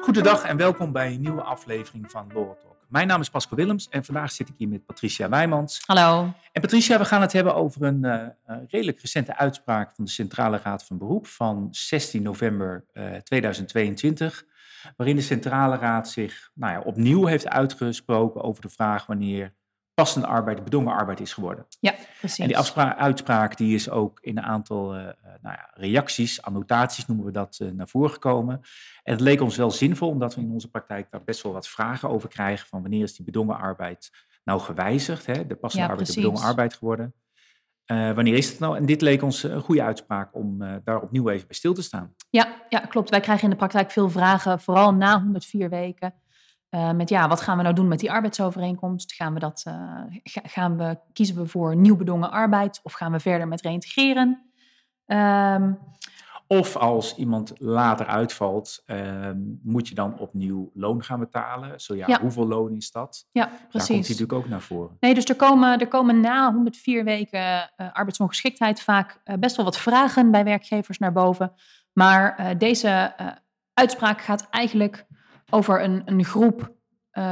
Goedendag en welkom bij een nieuwe aflevering van Law Talk. Mijn naam is Pascal Willems en vandaag zit ik hier met Patricia Wijmans. Hallo. En Patricia, we gaan het hebben over een uh, redelijk recente uitspraak van de Centrale Raad van Beroep van 16 november uh, eh, 2022, waarin de Centrale Raad zich nou ja, opnieuw heeft uitgesproken over de vraag wanneer passende arbeid bedongen arbeid is geworden. Ja, precies. En die uitspraak die is ook in een aantal uh, nou ja, reacties, annotaties noemen we dat, uh, naar voren gekomen. En het leek ons wel zinvol, omdat we in onze praktijk daar best wel wat vragen over krijgen. Van wanneer is die bedongen arbeid nou gewijzigd? Hè? De passende ja, arbeid de bedongen arbeid geworden. Uh, wanneer is het nou? En dit leek ons een goede uitspraak om daar opnieuw even bij stil te staan. Ja, ja, klopt. Wij krijgen in de praktijk veel vragen, vooral na 104 weken. Uh, met ja, wat gaan we nou doen met die arbeidsovereenkomst? Gaan we, dat, uh, gaan we, kiezen we voor nieuw bedongen arbeid of gaan we verder met reïntegreren? Um, of als iemand later uitvalt, um, moet je dan opnieuw loon gaan betalen? Zo ja, ja. hoeveel loon is dat? Ja, precies. Daar komt hij natuurlijk ook naar voren. Nee, dus er komen, er komen na 104 weken uh, arbeidsongeschiktheid vaak best wel wat vragen bij werkgevers naar boven. Maar deze uitspraak gaat eigenlijk over een, een groep, uh,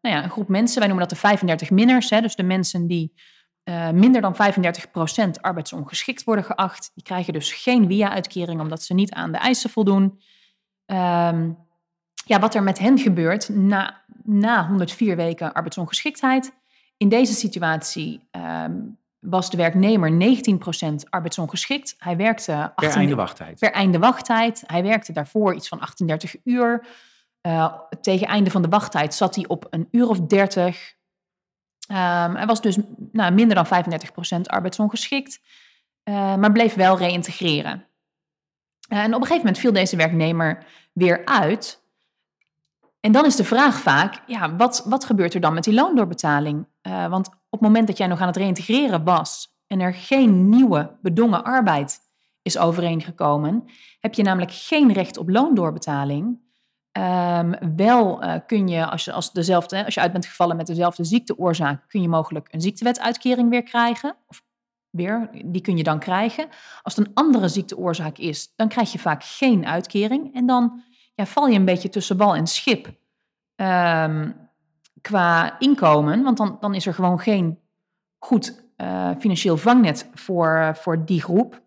nou ja, een groep mensen. Wij noemen dat de 35 minners. Hè, dus de mensen die uh, minder dan 35% arbeidsongeschikt worden geacht. Die krijgen dus geen WIA-uitkering omdat ze niet aan de eisen voldoen. Um, ja, wat er met hen gebeurt na, na 104 weken arbeidsongeschiktheid. In deze situatie um, was de werknemer 19% arbeidsongeschikt. Hij werkte... Per einde wachttijd. Per einde wachttijd. Hij werkte daarvoor iets van 38 uur. Uh, tegen einde van de wachttijd zat hij op een uur of dertig. Um, hij was dus nou, minder dan 35% arbeidsongeschikt, uh, maar bleef wel reïntegreren. Uh, en op een gegeven moment viel deze werknemer weer uit. En dan is de vraag vaak, ja, wat, wat gebeurt er dan met die loondoorbetaling? want op het moment dat jij nog aan het reïntegreren was en er geen nieuwe bedongen arbeid is overeengekomen, heb je namelijk geen recht op loondoorbetaling. Um, wel uh, kun je, als je, als, dezelfde, als je uit bent gevallen met dezelfde ziekteoorzaak, kun je mogelijk een ziektewetuitkering weer krijgen. Of weer, die kun je dan krijgen. Als het een andere ziekteoorzaak is, dan krijg je vaak geen uitkering. En dan ja, val je een beetje tussen bal en schip um, qua inkomen. Want dan, dan is er gewoon geen goed uh, financieel vangnet voor, voor die groep.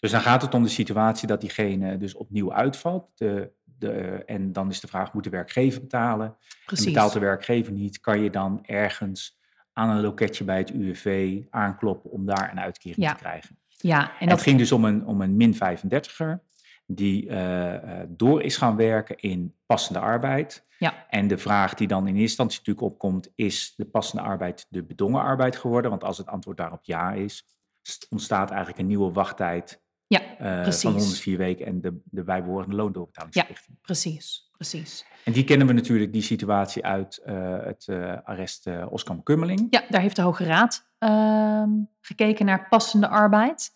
Dus dan gaat het om de situatie dat diegene dus opnieuw uitvalt. De de, en dan is de vraag, moet de werkgever betalen? Precies. En betaalt de werkgever niet, kan je dan ergens aan een loketje bij het UWV aankloppen om daar een uitkering te krijgen. Ja, en, dat... Het ging dus om een, om een min 35er die uh, door is gaan werken in passende arbeid. Ja. En de vraag die dan in eerste instantie natuurlijk opkomt, is de passende arbeid de bedongen arbeid geworden? Want als het antwoord daarop ja is, ontstaat eigenlijk een nieuwe wachttijd ja, uh, van 104 weken en de, de bijbehorende loondoorbetalingsplicht. Ja, precies, precies. En die kennen we natuurlijk, die situatie uit uh, het uh, arrest Oskam Kummeling. Ja, daar heeft de Hoge Raad ehm, gekeken naar passende arbeid.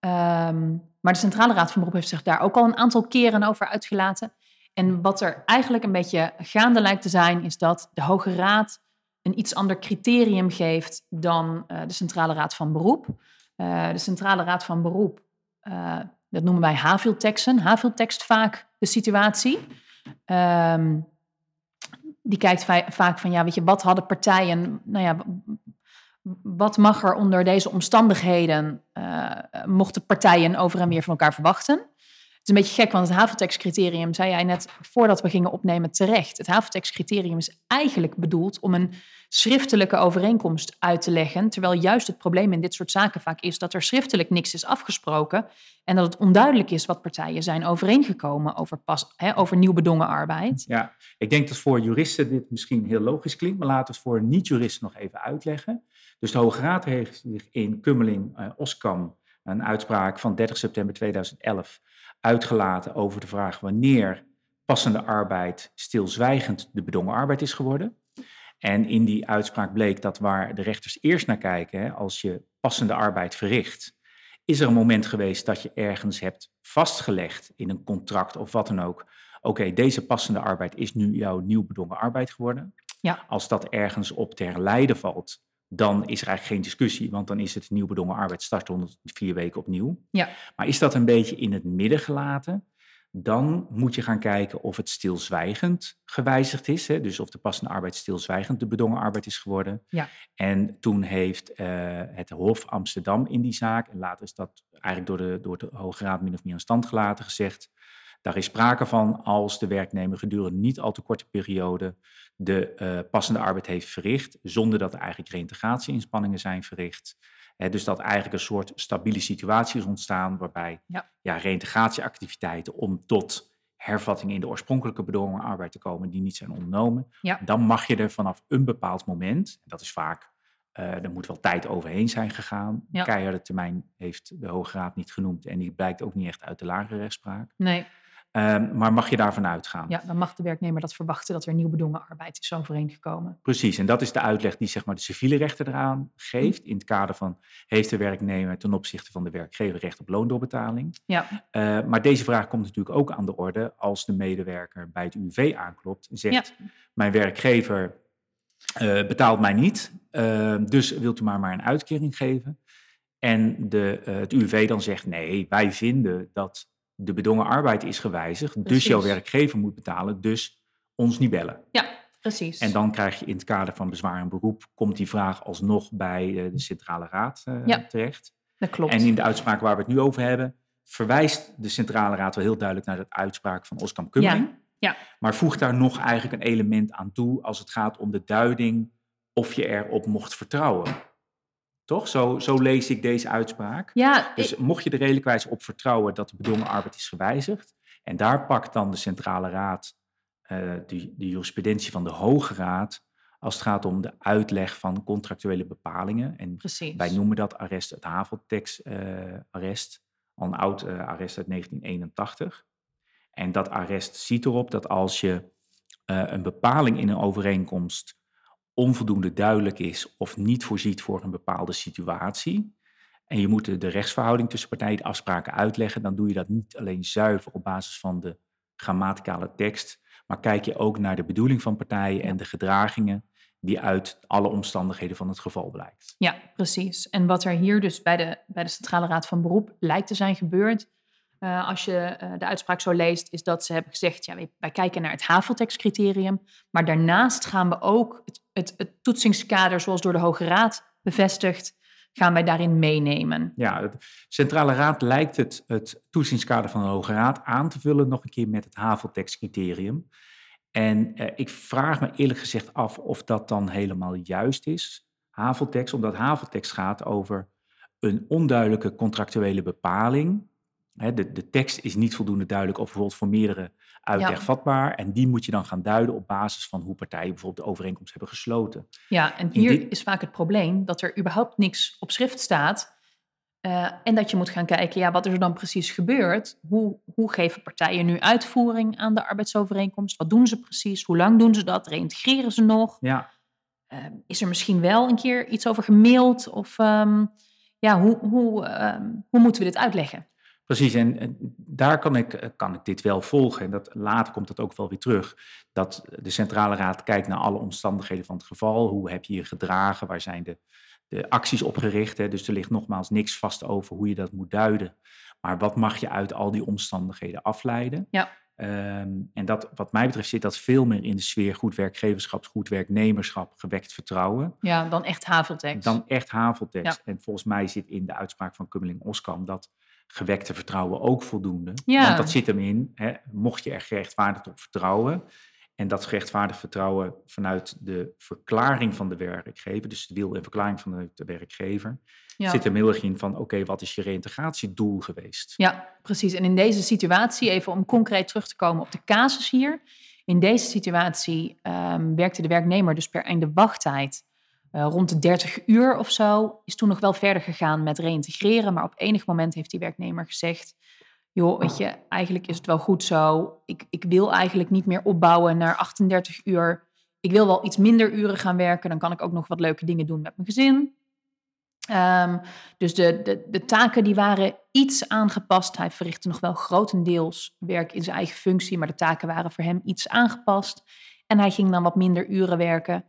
Um, maar de Centrale Raad van Beroep heeft zich daar ook al een aantal keren over uitgelaten. En wat er eigenlijk een beetje gaande lijkt te zijn, is dat de Hoge Raad een iets ander criterium geeft dan de Centrale Raad van Beroep. de Centrale Raad van Beroep uh, dat noemen wij havilteksten. Haviltekst vaak de situatie. Um, die kijkt vaak van, ja, weet je, wat hadden partijen, nou ja, wat mag er onder deze omstandigheden, uh, mochten partijen over en weer van elkaar verwachten? Is een beetje gek, want het haventekstcriterium, zei jij net voordat we gingen opnemen, terecht. Het haventekstcriterium is eigenlijk bedoeld om een schriftelijke overeenkomst uit te leggen. Terwijl juist het probleem in dit soort zaken vaak is dat er schriftelijk niks is afgesproken. En dat het onduidelijk is wat partijen zijn overeengekomen over, pas, hè, over nieuw bedongen arbeid. Ja, ik denk dat voor juristen dit misschien heel logisch klinkt, maar laten we het voor niet-juristen nog even uitleggen. Dus de Hoge Raad heeft zich in Kummeling, uh, Oskam, een uitspraak van 30 september 2011 uitgelaten over de vraag wanneer passende arbeid stilzwijgend de bedongen arbeid is geworden. En in die uitspraak bleek dat waar de rechters eerst naar kijken, hè, als je passende arbeid verricht, is er een moment geweest dat je ergens hebt vastgelegd in een contract of wat dan ook. Oké, deze passende arbeid is nu jouw nieuw bedongen arbeid geworden. Ja. Als dat ergens op ter lijden valt, dan is er eigenlijk geen discussie, want dan is het nieuw bedongen arbeid start 104 weken opnieuw. Ja. Maar is dat een beetje in het midden gelaten, dan moet je gaan kijken of het stilzwijgend gewijzigd is. Hè? Dus of de passende arbeid stilzwijgend de bedongen arbeid is geworden. Ja. En toen heeft eh, het Hof Amsterdam in die zaak, en later is dat eigenlijk door de, door de Hoge Raad min of meer in stand gelaten, gezegd. Daar is sprake van als de werknemer gedurende niet al te korte periode de uh, passende arbeid heeft verricht, zonder dat er eigenlijk reintegratieinspanningen zijn verricht. He, dus dat eigenlijk een soort stabiele situatie is ontstaan, waarbij ja. Ja, reintegratieactiviteiten om tot hervatting in de oorspronkelijke bedongen arbeid te komen, die niet zijn ondernomen, ja. dan mag je er vanaf een bepaald moment, dat is vaak, uh, er moet wel tijd overheen zijn gegaan. Ja. Keiharde termijn heeft de Hoge Raad niet genoemd en die blijkt ook niet echt uit de lagere rechtspraak. Nee. Um, maar mag je daarvan uitgaan? Ja, dan mag de werknemer dat verwachten dat er nieuw bedongen arbeid is overeengekomen. Precies, en dat is de uitleg die zeg maar, de civiele rechter eraan geeft. In het kader van heeft de werknemer ten opzichte van de werkgever recht op loondoorbetaling? Ja. Uh, maar deze vraag komt natuurlijk ook aan de orde als de medewerker bij het UWV aanklopt en zegt: Ja. Mijn werkgever uh, betaalt mij niet, uh, dus wilt u maar, maar een uitkering geven? En de, uh, het UWV dan zegt: Nee, wij vinden dat de bedongen arbeid is gewijzigd, dus jouw werkgever moet betalen, dus ons niet bellen. Ja, precies. En dan krijg je in het kader van bezwaar en beroep, komt die vraag alsnog bij uh, de Centrale Raad uh, Ja. terecht. Dat klopt. En in de uitspraak waar we het nu over hebben, verwijst de Centrale Raad wel heel duidelijk naar de uitspraak van Oskam Kummeling. ja. Maar voegt daar nog eigenlijk een element aan toe als het gaat om de duiding of je erop mocht vertrouwen. Toch? Zo, zo lees ik deze uitspraak. Ja, Dus ik- mocht je er redelijkwijs op vertrouwen dat de bedongen arbeid is gewijzigd, en daar pakt dan de Centrale Raad eh, de, de jurisprudentie van de Hoge Raad als het gaat om de uitleg van contractuele bepalingen. En precies. wij noemen dat arrest het Haveltex-arrest, al een oud eh, arrest uit 1981. En dat arrest ziet erop dat als je eh, een bepaling in een overeenkomst onvoldoende duidelijk is of niet voorziet voor een bepaalde situatie, en je moet de- rechtsverhouding tussen partijen de afspraken uitleggen, dan doe je dat niet alleen zuiver op basis van de grammaticale tekst, maar kijk je ook naar de bedoeling van partijen en de gedragingen die uit alle omstandigheden van het geval blijkt. Ja, precies. En wat er hier dus bij de, bij de Centrale Raad van Beroep lijkt te zijn gebeurd, eh, als je eh, de uitspraak zo leest, is dat ze hebben gezegd, ja, wij, wij kijken naar het haveltekstcriterium, maar daarnaast gaan we ook het, het, toetsingskader, zoals door de Hoge Raad bevestigd, gaan wij daarin meenemen. Ja, de Centrale Raad lijkt het, het van de Hoge Raad aan te vullen nog een keer met het haveltekstcriterium. En eh, ik vraag me eerlijk gezegd af of dat dan helemaal juist is, haveltekst, omdat haveltekst gaat over een onduidelijke contractuele bepaling. De, de tekst is niet voldoende duidelijk of bijvoorbeeld voor meerdere uitleg Ja. vatbaar. En die moet je dan gaan duiden op basis van hoe partijen bijvoorbeeld de overeenkomst hebben gesloten. Ja, en hier dit- is vaak het probleem dat er überhaupt niks op schrift staat. eh, en dat je moet gaan kijken, ja, wat is er dan precies gebeurd? Hoe, hoe geven partijen nu uitvoering aan de arbeidsovereenkomst? Wat doen ze precies? Hoe lang doen ze dat? Reintegreren ze nog? Ja, Eh, is er misschien wel een keer iets over gemaild? Of ehm, ja, hoe, hoe, ehm, hoe moeten we dit uitleggen? Precies, en en daar kan ik, eh, kan ik dit wel volgen. En dat, later komt dat ook wel weer terug. Dat de Centrale Raad kijkt naar alle omstandigheden van het geval. Hoe heb je je gedragen? Waar zijn de, de acties op gericht? Hè? Dus er ligt nogmaals niks vast over hoe je dat moet duiden. Maar wat mag je uit al die omstandigheden afleiden? Ja. Ehm, en dat, wat mij betreft zit dat veel meer in de sfeer goed werkgeverschap, goed werknemerschap, gewekt vertrouwen. Ja, dan echt haveltekst. Dan echt haveltekst. En volgens mij zit in de uitspraak van Kummeling-Oskam dat gewekte vertrouwen ook voldoende. Ja. Want dat zit hem in, hè, mocht je er gerechtvaardigd op vertrouwen. En dat gerechtvaardigd vertrouwen vanuit de verklaring van de werkgever, dus de wil en verklaring van de, werkgever, ja. zit hem heel erg in van oké, wat is je reïntegratiedoel geweest? Ja, precies. En in deze situatie, even om concreet terug te komen op de casus hier. In deze situatie ehm, werkte de werknemer dus per einde wachttijd eh, rond de 30 uur of zo. Is toen nog wel verder gegaan met reïntegreren. Maar op enig moment heeft die werknemer gezegd... joh, weet je, eigenlijk is het wel goed zo. Ik, ik wil eigenlijk niet meer opbouwen naar 38 uur. Ik wil wel iets minder uren gaan werken. Dan kan ik ook nog wat leuke dingen doen met mijn gezin. Ehm, dus de, de, de taken die waren iets aangepast. Hij verrichtte nog wel grotendeels werk in zijn eigen functie, maar de taken waren voor hem iets aangepast. En hij ging dan wat minder uren werken.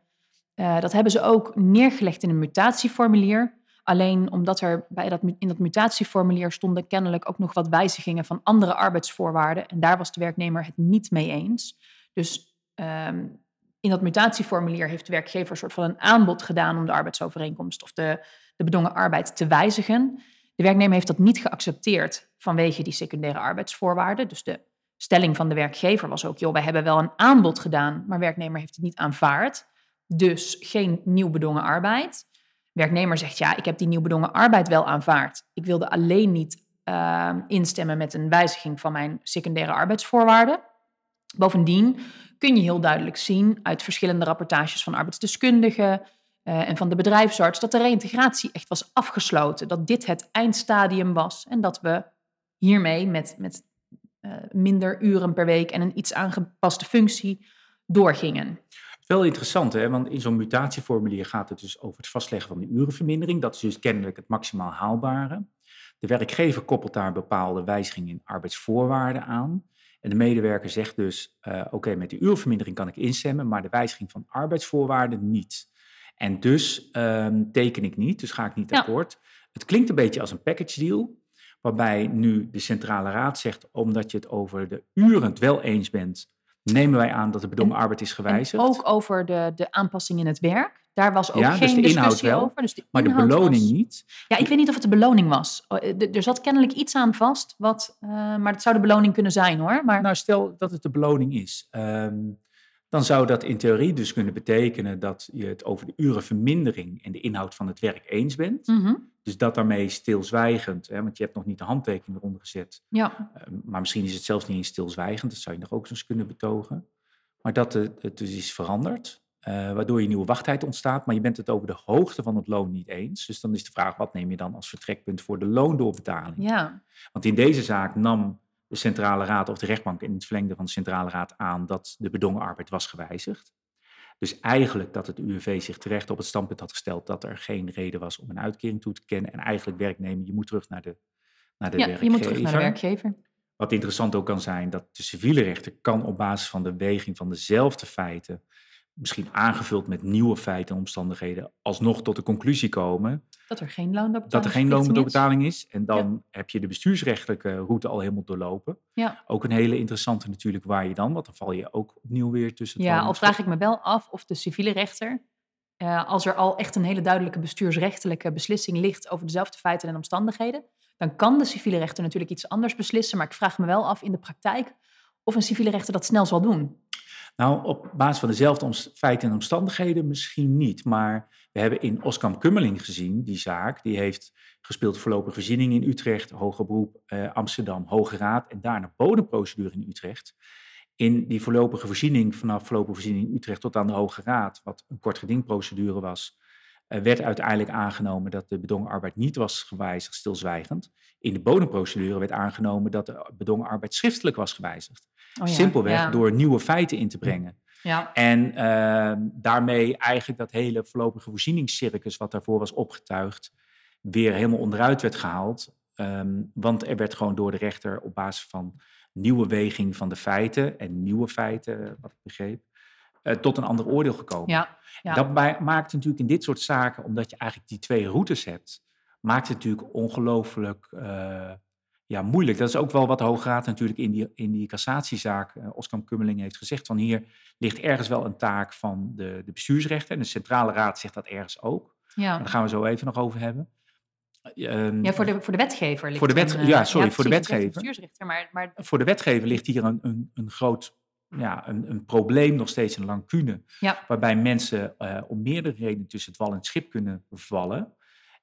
Uh, dat hebben ze ook neergelegd in een mutatieformulier. Alleen omdat er bij dat, in dat mutatieformulier stonden kennelijk ook nog wat wijzigingen van andere arbeidsvoorwaarden. En daar was de werknemer het niet mee eens. Dus um, in dat mutatieformulier heeft de werkgever een soort van een aanbod gedaan om de arbeidsovereenkomst of de, de bedongen arbeid te wijzigen. De werknemer heeft dat niet geaccepteerd vanwege die secundaire arbeidsvoorwaarden. Dus de stelling van de werkgever was ook, joh, wij hebben wel een aanbod gedaan, maar werknemer heeft het niet aanvaard. Dus geen nieuw bedongen arbeid. Werknemer zegt, ja, ik heb die nieuw bedongen arbeid wel aanvaard. Ik wilde alleen niet uh, instemmen met een wijziging van mijn secundaire arbeidsvoorwaarden. Bovendien kun je heel duidelijk zien uit verschillende rapportages van arbeidsdeskundigen uh, en van de bedrijfsarts dat de reïntegratie echt was afgesloten. Dat dit het eindstadium was en dat we hiermee met, met uh, minder uren per week en een iets aangepaste functie doorgingen. Wel interessant, hè? want in zo'n mutatieformulier gaat het dus over het vastleggen van de urenvermindering. Dat is dus kennelijk het maximaal haalbare. De werkgever koppelt daar bepaalde wijzigingen in arbeidsvoorwaarden aan. En de medewerker zegt dus, uh, oké, met de uurvermindering kan ik instemmen, maar de wijziging van arbeidsvoorwaarden niet. En dus um, teken ik niet, dus ga ik niet akkoord. Het klinkt een beetje als een package deal, waarbij nu de centrale raad zegt, omdat je het over de uren wel eens bent, nemen wij aan dat de bedongen arbeid is gewijzigd. ook over de, de aanpassing in het werk. Daar was ook ja, geen dus de inhoud wel, over. Dus de maar de beloning niet. Ja, ik weet niet of het de beloning was. Oh, eh, er zat kennelijk iets aan vast, wat, uh, maar het zou de beloning kunnen zijn hoor. Maar... Nou, stel dat het de beloning is. Um, dan zou dat in theorie dus kunnen betekenen dat je het over de urenvermindering en de inhoud van het werk eens bent. Mhm. Dus dat daarmee stilzwijgend, hè, want je hebt nog niet de handtekening eronder gezet. Ja. Uh, maar misschien is het zelfs niet eens stilzwijgend, dat zou je nog ook eens kunnen betogen. Maar dat het, dus is veranderd, uh, waardoor je nieuwe wachttijd ontstaat, maar je bent het over de hoogte van het loon niet eens. Dus dan is de vraag, wat neem je dan als vertrekpunt voor de loondoorbetaling? Ja. Want in deze zaak nam de Centrale Raad of de rechtbank in het verlengde van de Centrale Raad aan dat de bedongen arbeid was gewijzigd. Dus eigenlijk dat het UWV zich terecht op het standpunt had gesteld dat er geen reden was om een uitkering toe te kennen. En eigenlijk werknemer, je moet terug naar de, naar de ja, werkgever. je moet terug naar de werkgever. Wat interessant ook kan zijn, dat de civiele rechter kan op basis van de weging van dezelfde feiten misschien aangevuld met nieuwe feiten en omstandigheden, alsnog tot de conclusie komen. Dat er geen loondoorbetaling, dat er geen loondoorbetaling is. En dan heb je de bestuursrechtelijke route al helemaal doorlopen. Ja. Ook een hele interessante natuurlijk waar je dan, want dan val je ook opnieuw weer tussen Ja, al vraag ik me wel af of de civiele rechter, uh, als er al echt een hele duidelijke bestuursrechtelijke beslissing ligt over dezelfde feiten en omstandigheden, dan kan de civiele rechter natuurlijk iets anders beslissen. Maar ik vraag me wel af in de praktijk of een civiele rechter dat snel zal doen. Nou, op basis van dezelfde feiten en omstandigheden misschien niet. Maar we hebben in Oskam Kummeling gezien, die zaak, die heeft gespeeld voorlopige voorziening in Utrecht, hoger beroep eh, Amsterdam, Hoge Raad en daarna bodemprocedure in Utrecht. In die voorlopige voorziening, vanaf voorlopige voorziening in Utrecht tot aan de Hoge Raad, wat een kort gedingprocedure was, werd uiteindelijk aangenomen dat de bedongen arbeid niet was gewijzigd, stilzwijgend. In de bodemprocedure werd aangenomen dat de bedongen arbeid schriftelijk was gewijzigd. Oh ja, Simpelweg door nieuwe feiten in te brengen. Ja. En uh, daarmee eigenlijk dat hele voorlopige voorzieningscircus wat daarvoor was opgetuigd, weer helemaal onderuit werd gehaald. Um, want er werd gewoon door de rechter op basis van nieuwe weging van de feiten en nieuwe feiten, wat ik begreep, uh, tot een ander oordeel gekomen. Ja, ja. Dat maakt natuurlijk in dit soort zaken, omdat je eigenlijk die twee routes hebt, maakt het natuurlijk ongelooflijk uh, ja, moeilijk. Dat is ook wel wat de Hoge Raad natuurlijk in die, in die cassatiezaak, uh, Oskam Kummeling heeft gezegd, van hier ligt ergens wel een taak van de, de bestuursrechter. En de Centrale Raad zegt dat ergens ook. Ja. Daar gaan we zo even nog over hebben. Um, ja, voor de, voor de wetgever ligt voor de wet, een, Ja, sorry, ja, voor de wetgever. De maar, maar... Voor de wetgever ligt hier een, een, een groot ja, een, een, probleem, nog steeds een lacune. Ja. Waarbij mensen uh, om meerdere redenen tussen het wal en het schip kunnen vallen.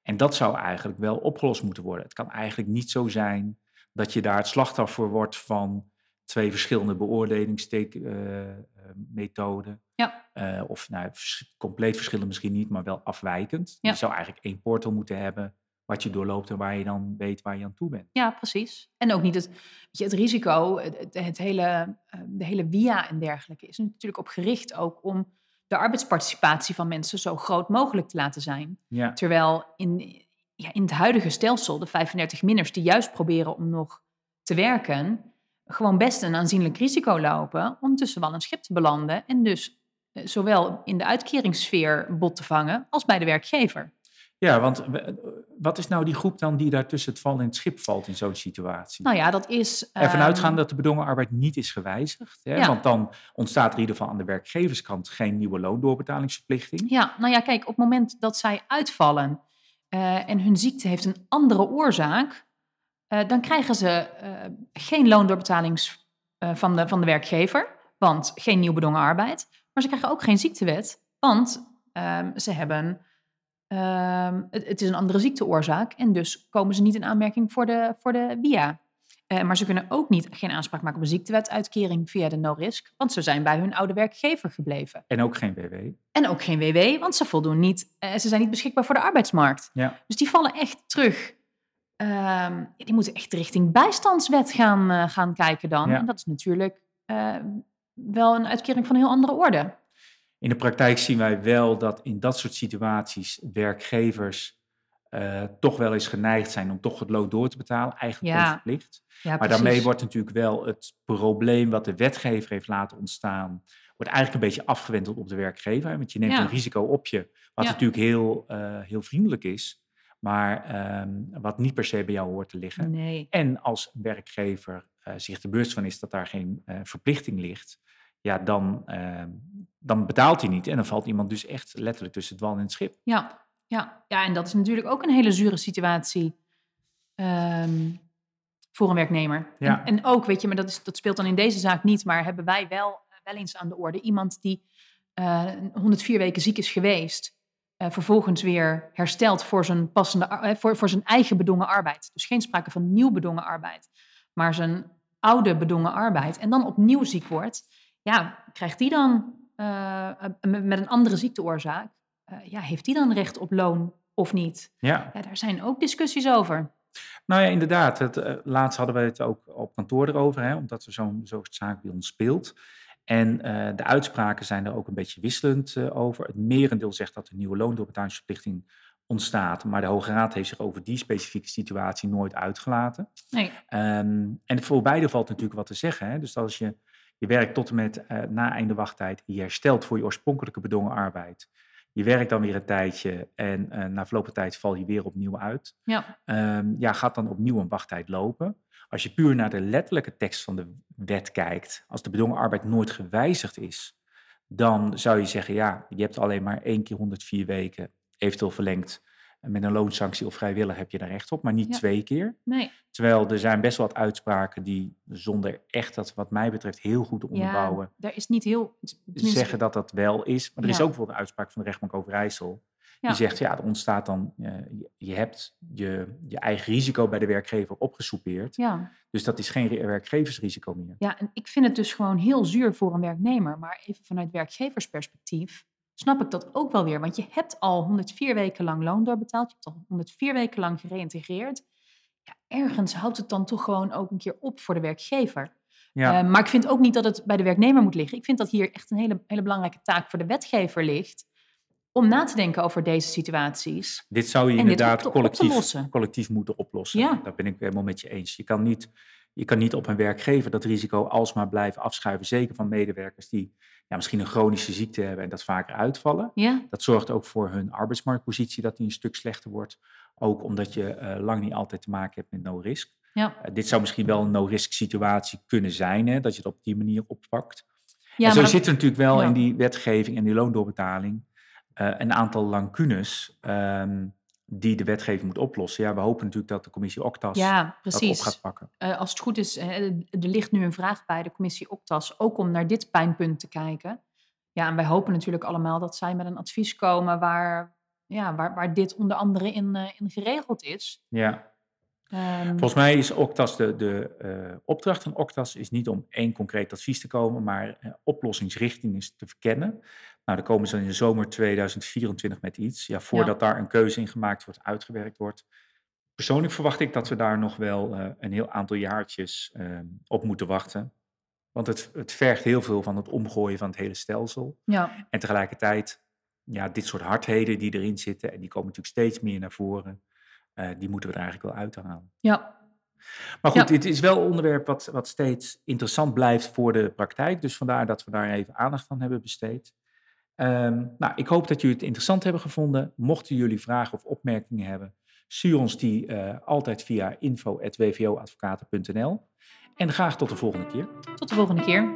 En dat zou eigenlijk wel opgelost moeten worden. Het kan eigenlijk niet zo zijn dat je daar het slachtoffer wordt van twee verschillende beoordelingsmethoden. Uh, ja. uh, of nou, compleet verschillend misschien niet, maar wel afwijkend. Ja. Je zou eigenlijk één portal moeten hebben wat je doorloopt en waar je dan weet waar je aan toe bent. Ja, precies. En ook niet het, weet je, het risico, het, het hele, de hele via en dergelijke is natuurlijk op gericht ook om de arbeidsparticipatie van mensen zo groot mogelijk te laten zijn. Ja. Terwijl in, ja, in het huidige stelsel, de 35 minners die juist proberen om nog te werken, gewoon best een aanzienlijk risico lopen om tussen wal en schip te belanden en dus eh, zowel in de uitkeringssfeer bot te vangen als bij de werkgever. Ja, want we- wat is nou die groep dan die daar tussen het val en het schip valt in zo'n situatie? Nou ja, dat is. Ervan ehm, uitgaan dat de bedongen arbeid niet is gewijzigd. Hè? Ja. Want dan ontstaat er in ieder geval aan de werkgeverskant geen nieuwe loondoorbetalingsverplichting. Ja, nou ja, kijk, op het moment dat zij uitvallen eh, en hun ziekte heeft een andere oorzaak, eh, dan krijgen ze eh, geen loondoorbetaling eh, van, de, van de werkgever, want geen nieuw bedongen arbeid. Maar ze krijgen ook geen ziektewet, want ehm, ze hebben, ehm, het, het is een andere ziekteoorzaak en dus komen ze niet in aanmerking voor de, voor de WIA. Eh, maar ze kunnen ook niet geen aanspraak maken op een ziektewetuitkering via de no-risk, want ze zijn bij hun oude werkgever gebleven. En ook geen WW. En ook geen WW, want ze voldoen niet. eh, ze zijn niet beschikbaar voor de arbeidsmarkt. Ja. Dus die vallen echt terug. Ehm, die moeten echt richting bijstandswet gaan, eh, gaan kijken dan. Ja. En dat is natuurlijk wel een uitkering van een heel andere orde. In de praktijk zien wij wel dat in dat soort situaties werkgevers eh, toch wel eens geneigd zijn om toch het loon door te betalen, eigenlijk Ja, onverplicht. Ja, Maar daarmee wordt natuurlijk wel het probleem wat de wetgever heeft laten ontstaan, wordt eigenlijk een beetje afgewenteld op de werkgever. Want je neemt Ja. een risico op je, wat natuurlijk heel, eh, heel vriendelijk is, maar ehm, wat niet per se bij jou hoort te liggen. Nee. En als werkgever eh, zich er bewust van is dat daar geen verplichting ligt, ja, dan, ehm, dan betaalt hij niet. En dan valt iemand dus echt letterlijk tussen het wal en het schip. Ja, ja. ja, en dat is natuurlijk ook een hele zure situatie ehm, voor een werknemer. Ja. En, en ook, weet je, maar dat, is, dat speelt dan in deze zaak niet, maar hebben wij wel, wel eens aan de orde iemand die eh, 104 weken ziek is geweest, eh, vervolgens weer herstelt voor zijn, passende, eh, voor, voor zijn eigen bedongen arbeid. Dus geen sprake van nieuw bedongen arbeid, maar zijn oude bedongen arbeid en dan opnieuw ziek wordt. Ja, krijgt die dan eh, met met een andere ziekteoorzaak, eh, ja, heeft die dan recht op loon of niet? Ja, Ja, daar zijn ook discussies over. nou ja, inderdaad. Het, eh, laatst hadden we het ook op kantoor erover, hè, omdat er zo'n zo'n zaak bij ons speelt. En eh, de uitspraken zijn er ook een beetje wisselend eh, over. Het merendeel zegt dat een nieuwe loondoorbetalingsverplichting ontstaat. Maar de Hoge Raad heeft zich over die specifieke situatie nooit uitgelaten. Nee, Ehm, en voor beide valt natuurlijk wat te zeggen. Hè? Dus als je, je werkt tot en met eh, na einde wachttijd, je herstelt voor je oorspronkelijke bedongen arbeid. Je werkt dan weer een tijdje en eh, na verloop van tijd val je weer opnieuw uit. ja, Ehm, ja, gaat dan opnieuw een wachttijd lopen. Als je puur naar de letterlijke tekst van de wet kijkt, als de bedongen arbeid nooit gewijzigd is, dan zou je zeggen, ja, je hebt alleen maar één keer 104 weken, eventueel verlengd. En met een loonsanctie of vrijwillig heb je daar recht op, maar niet Ja. twee keer. nee. Terwijl er zijn best wel wat uitspraken die zonder echt dat wat mij betreft heel goed te onderbouwen, Ja, daar is niet heel... tenminste, zeggen dat dat wel is. Maar er is ook bijvoorbeeld een uitspraak van de rechtbank Overijssel. Ja. Die zegt, ja, er ontstaat dan, eh, je, hebt je, je eigen risico bij de werkgever opgesoupeerd. Ja. Dus dat is geen werkgeversrisico meer. ja, en ik vind het dus gewoon heel zuur voor een werknemer. Maar even vanuit werkgeversperspectief snap ik dat ook wel weer. Want je hebt al 104 weken lang loon doorbetaald. Je hebt al 104 weken lang gereïntegreerd. Ja, ergens houdt het dan toch gewoon ook een keer op voor de werkgever. Ja, Eh, maar ik vind ook niet dat het bij de werknemer moet liggen. Ik vind dat hier echt een hele, hele belangrijke taak voor de wetgever ligt. Om na te denken over deze situaties. dit zou je en inderdaad op te- op te collectief, collectief moeten oplossen. Ja. Daar ben ik helemaal met je eens. Je kan niet, je kan niet op een werkgever dat risico alsmaar blijven afschuiven. Zeker van medewerkers die ja, misschien een chronische ziekte hebben en dat vaker uitvallen. Ja, Dat zorgt ook voor hun arbeidsmarktpositie dat die een stuk slechter wordt. Ook omdat je eh, lang niet altijd te maken hebt met no-risk. ja. Eh, dit zou misschien wel een no-risk situatie kunnen zijn, hè, dat je het op die manier oppakt. ja en zo maar zit er natuurlijk wel ja. in die wetgeving en die loondoorbetaling eh, een aantal lacunes ehm, die de wetgeving moet oplossen. Ja, we hopen natuurlijk dat de commissie Octas ja, dat op gaat pakken. Eh, als het goed is, er ligt nu een vraag bij de commissie Octas, ook om naar dit pijnpunt te kijken. Ja, en wij hopen natuurlijk allemaal dat zij met een advies komen waar, ja, waar, waar dit onder andere in, eh, in geregeld is. Ja. Ehm, Volgens mij is Octas de, de eh, opdracht van Octas is niet om één concreet advies te komen, maar eh, oplossingsrichtingen te verkennen. Nou, dan komen ze in de zomer 2024 met iets. Ja, voordat daar een keuze in gemaakt wordt, uitgewerkt wordt. Persoonlijk verwacht ik dat we daar nog wel eh, een heel aantal jaartjes eh, op moeten wachten. Want het, het vergt heel veel van het omgooien van het hele stelsel. ja, En tegelijkertijd, ja, dit soort hardheden die erin zitten, en die komen natuurlijk steeds meer naar voren, eh, die moeten we er eigenlijk wel uithalen. ja, Maar goed, Ja. dit is wel een onderwerp wat, wat steeds interessant blijft voor de praktijk. Dus vandaar dat we daar even aandacht aan hebben besteed. Ehm, nou, ik hoop dat jullie het interessant hebben gevonden. Mochten jullie vragen of opmerkingen hebben, stuur ons die uh, altijd via info.wvoadvocaten.nl. En graag tot de volgende keer. Tot de volgende keer.